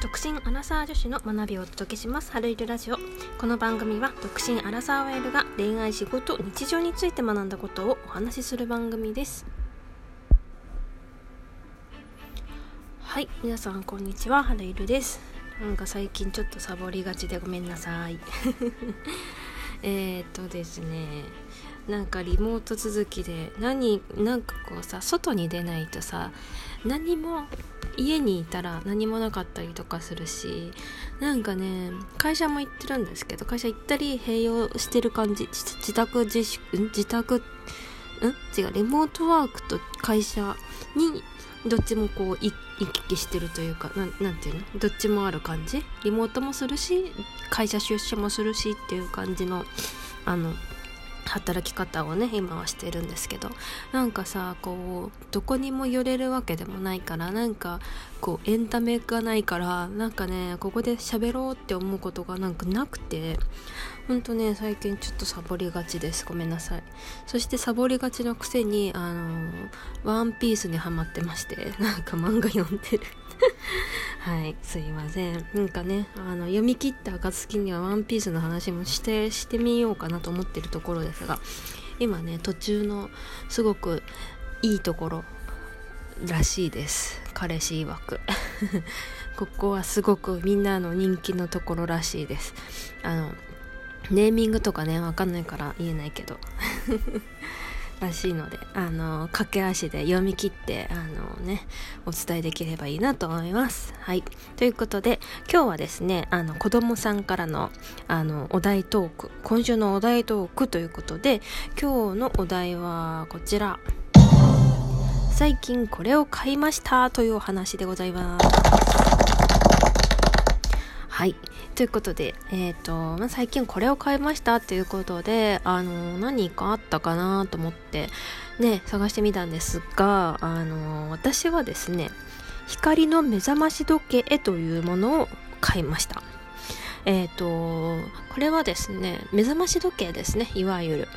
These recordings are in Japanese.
独身アラサー女子の学びをお届けします。春いるラジオ。この番組は独身アラサー OL が恋愛仕事日常について学んだことをお話しする番組です。はい皆さんこんにちは。春いるです。なんか最近ちょっとサボりがちでごめんなさい。えっとですね。なんかリモート続きで何なんかこうさ外に出ないとさ何も家にいたら何もなかったりとかするしなんかね会社も行ってるんですけど会社行ったり併用してる感じ自宅自粛自宅ん？違うリモートワークと会社にどっちもこう行き来してるというかなんなんていうの？どっちもある感じ？リモートもするし会社出社もするしっていう感じのあの働き方をね今はしてるんですけどなんかさこうどこにも寄れるわけでもないからなんかこうエンタメがないからなんかねここで喋ろうって思うことがなんかなくてほんとね最近ちょっとサボりがちです。ごめんなさい。そしてサボりがちのくせにあのワンピースにハマってましてなんか漫画読んでる。はいすいません。なんかねあの読み切った暁にはワンピースの話もしてしてみようかなと思ってるところですが今ね途中のすごくいいところらしいです。彼氏曰く。ここはすごくみんなの人気のところらしいです。あのネーミングとかねわかんないから言えないけど。らしいのであの駆け足で読み切ってあのねお伝えできればいいなと思います。はい。ということで今日はですねあの子供さんからのあのお題トーク今週のお題トークということで今日のお題はこちら。最近これを買いましたというお話でございます。はい。ということで、えっ、ー、と、まあ、最近これを買いましたということで、あの、何かあったかなと思って、ね、探してみたんですが、あの、私はですね、光の目覚まし時計というものを買いました。えっ、ー、と、これはですね、目覚まし時計ですね、いわゆる。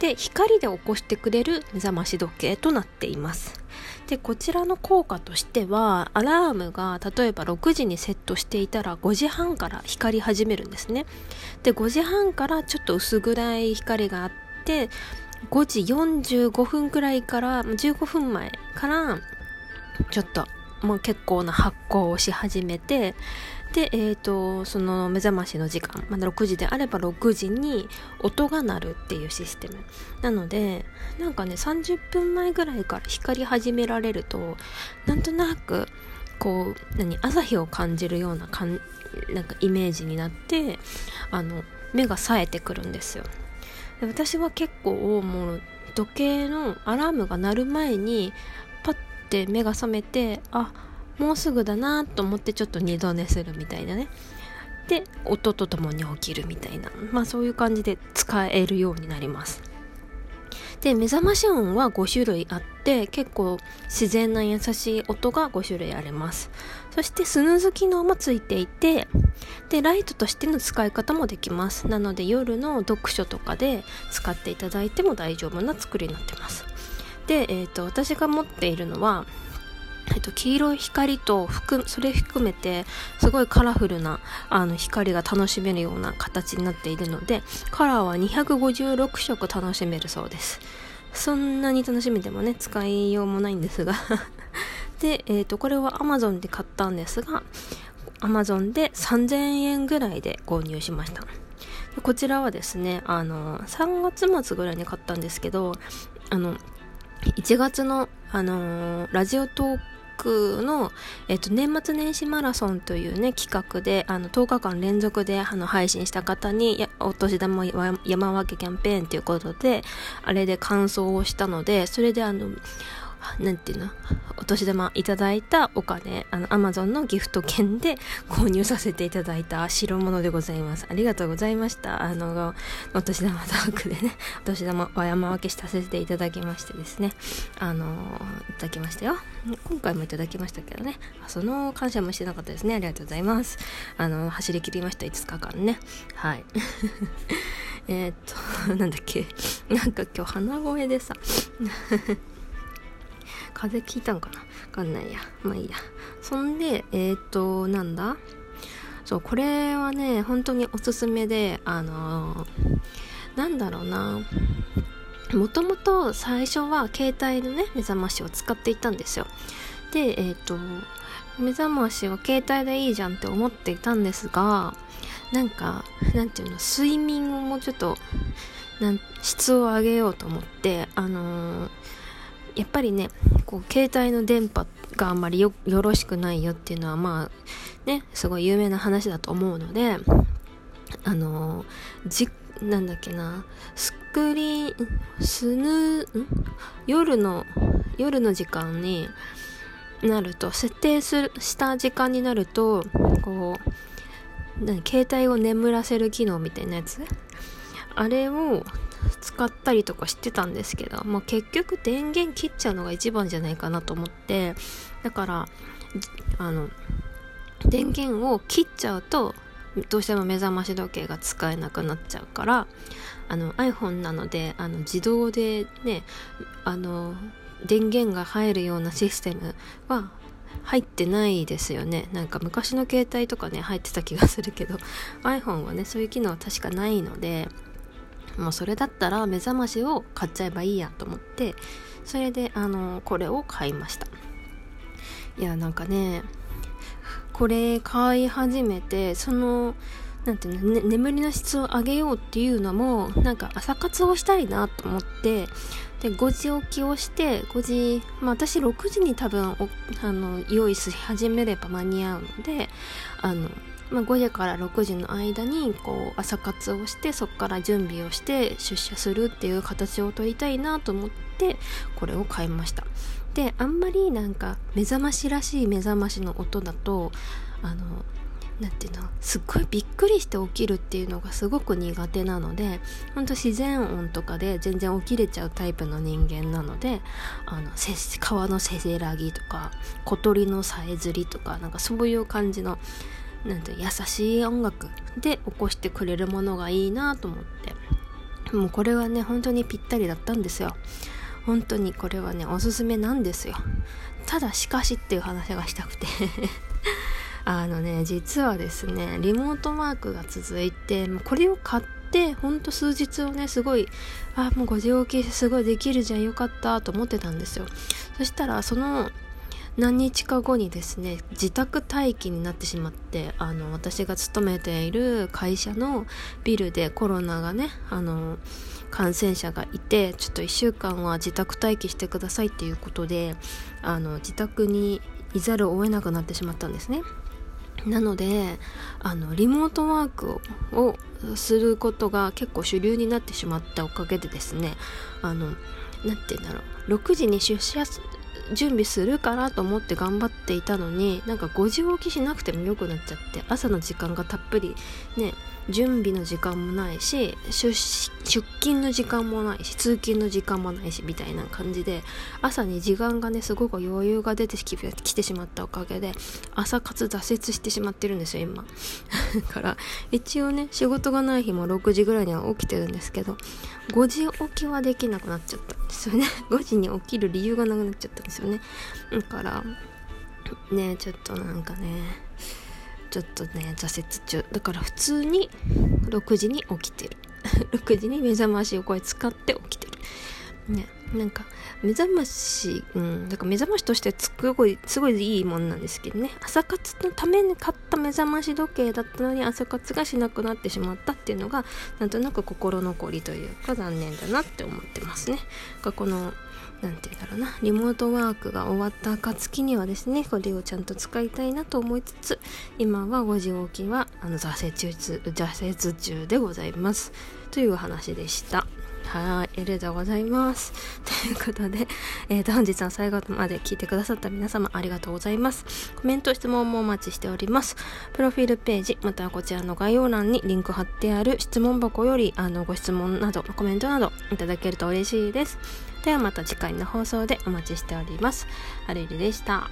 で、光で起こしてくれる目覚まし時計となっています。でこちらの効果としてはアラームが例えば6時にセットしていたら5時半から光り始めるんですねで5時半からちょっと薄暗い光があって5時45分くらいから15分前からちょっともう結構な発光をし始めてで、えーと、その目覚ましの時間まだ6時であれば6時に音が鳴るっていうシステム。なのでなんかね30分前ぐらいから光り始められるとなんとなくこう何朝日を感じるようなかんなんかイメージになってあの目が冴えてくるんですよ。で私は結構もう時計のアラームが鳴る前にパッて目が覚めてあもうすぐだなと思ってちょっと二度寝するみたいなね。で音とともに起きるみたいな。まあそういう感じで使えるようになります。で目覚まし音は5種類あって結構自然な優しい音が5種類あります。そしてスヌーズ機能もついていてでライトとしての使い方もできます。なので夜の読書とかで使っていただいても大丈夫な作りになってます。で、えーと私が持っているのはえっと、黄色い光と含それ含めてすごいカラフルなあの光が楽しめるような形になっているのでカラーは256色楽しめるそうです。そんなに楽しめてもね使いようもないんですが。で、えーと、これは Amazon で買ったんですが Amazon で3000円ぐらいで購入しました。こちらはですねあの3月末ぐらいに買ったんですけどあの1月の、あのー、ラジオトークの、えっと、年末年始マラソンというね、企画で、あの、10日間連続で、あの、配信した方に、お年玉山分けキャンペーンということで、あれで感想をしたので、それであの、なんていうの？お年玉いただいたお金、あの、アマゾンのギフト券で 購入させていただいた代物でございます。ありがとうございました。あの、お年玉トークでね、お年玉お山分けさせていただきましてですね、あの、いただきましたよ。今回もいただきましたけどね、その感謝もしてなかったですね。ありがとうございます。あの、走り切りました、5日間ね。はい。えっと、なんだっけ。なんか今日鼻声でさ、風邪ひいたんかな？わかんないや。まあいいや。そんでえっ、となんだ？そうこれはね本当におすすめであのー、なんだろうな。もともと最初は携帯のね目覚ましを使っていたんですよ。でえっ、と目覚ましは携帯でいいじゃんって思っていたんですがなんかなんていうの？睡眠をもうちょっとなん質を上げようと思ってあのー、やっぱりねこう携帯の電波があんまりよろしくないよっていうのはまあねすごい有名な話だと思うのであのー、じなんだっけなスクリーンスヌー夜の夜の時間になると設定するした時間になるとこう携帯を眠らせる機能みたいなやつ？あれを使ったりとかしてたんですけど、まあ、結局電源切っちゃうのが一番じゃないかなと思ってだからあの電源を切っちゃうとどうしても目覚まし時計が使えなくなっちゃうからあの iPhone なのであの自動でねあの電源が入るようなシステムは入ってないですよね。なんか昔の携帯とかね入ってた気がするけど iPhone はねそういう機能は確かないのでもうそれだったら目覚ましを買っちゃえばいいやと思ってそれであのこれを買いました。いやなんかねこれ買い始めてそのなんていうの、ね、眠りの質を上げようっていうのもなんか朝活をしたいなと思ってで5時起きをして5時、まあ、私6時に多分あの用意し始めれば間に合うのであの、まあ、5時から6時の間にこう朝活をしてそこから準備をして出社するっていう形を取りたいなと思ってこれを買いました。であんまりなんか目覚ましらしい目覚ましの音だとあの何ていうのすっごいびっくりして起きるっていうのがすごく苦手なのでほんと自然音とかで全然起きれちゃうタイプの人間なのであの川のせせらぎとか小鳥のさえずりとかなんかそういう感じのなんて優しい音楽で起こしてくれるものがいいなと思って。もうこれはね本当にぴったりだったんですよ。本当にこれはねおすすめなんですよ。ただしかしっていう話がしたくて。あのね実はですねリモートワークが続いてこれを買ってほんと数日をねすごいあもう5時起きすごいできるじゃんよかったと思ってたんですよ。そしたらその何日か後にですね自宅待機になってしまってあの私が勤めている会社のビルでコロナがねあの感染者がいてちょっと1週間は自宅待機してくださいっていうことであの自宅にいざるを得なくなってしまったんですね。なのであのリモートワークをすることが結構主流になってしまったおかげでですねあの何て言うんだろう6時に出社準備するからと思って頑張っていたのになんか5時起きしなくてもよくなっちゃって朝の時間がたっぷりね準備の時間もないし出勤の時間もないし通勤の時間もないしみたいな感じで朝に時間がねすごく余裕が出てきてしまったおかげで朝活挫折してしまってるんですよ今。から一応ね仕事がない日も6時ぐらいには起きてるんですけど5時起きはできなくなっちゃったんですよね。5時に起きる理由がなくなっちゃったんですよね。だからねちょっとなんかねちょっとね挫折中。だから普通に6時に起きてる。6時に目覚ましをこれ使って起きてる。ねなんか目覚ましうんだから目覚ましとしてすごいすごいいいもんなんですけどね。朝活のために買った目覚まし時計だったのに朝活がしなくなってしまったっていうのがなんとなく心残りというか残念だなって思ってますね。この何て言うんだろうな。リモートワークが終わった暁にはですねこれをちゃんと使いたいなと思いつつ今は5時起きはあの挫折中挫折中でございます。という話でした。はい、ありがとうございます。ということで、えー、本日は最後まで聞いてくださった皆様ありがとうございます。コメント、質問もお待ちしております。プロフィールページ、またはこちらの概要欄にリンク貼ってある質問箱よりあのご質問など、コメントなどいただけると嬉しいです。ではまた次回の放送でお待ちしております。アレルでした。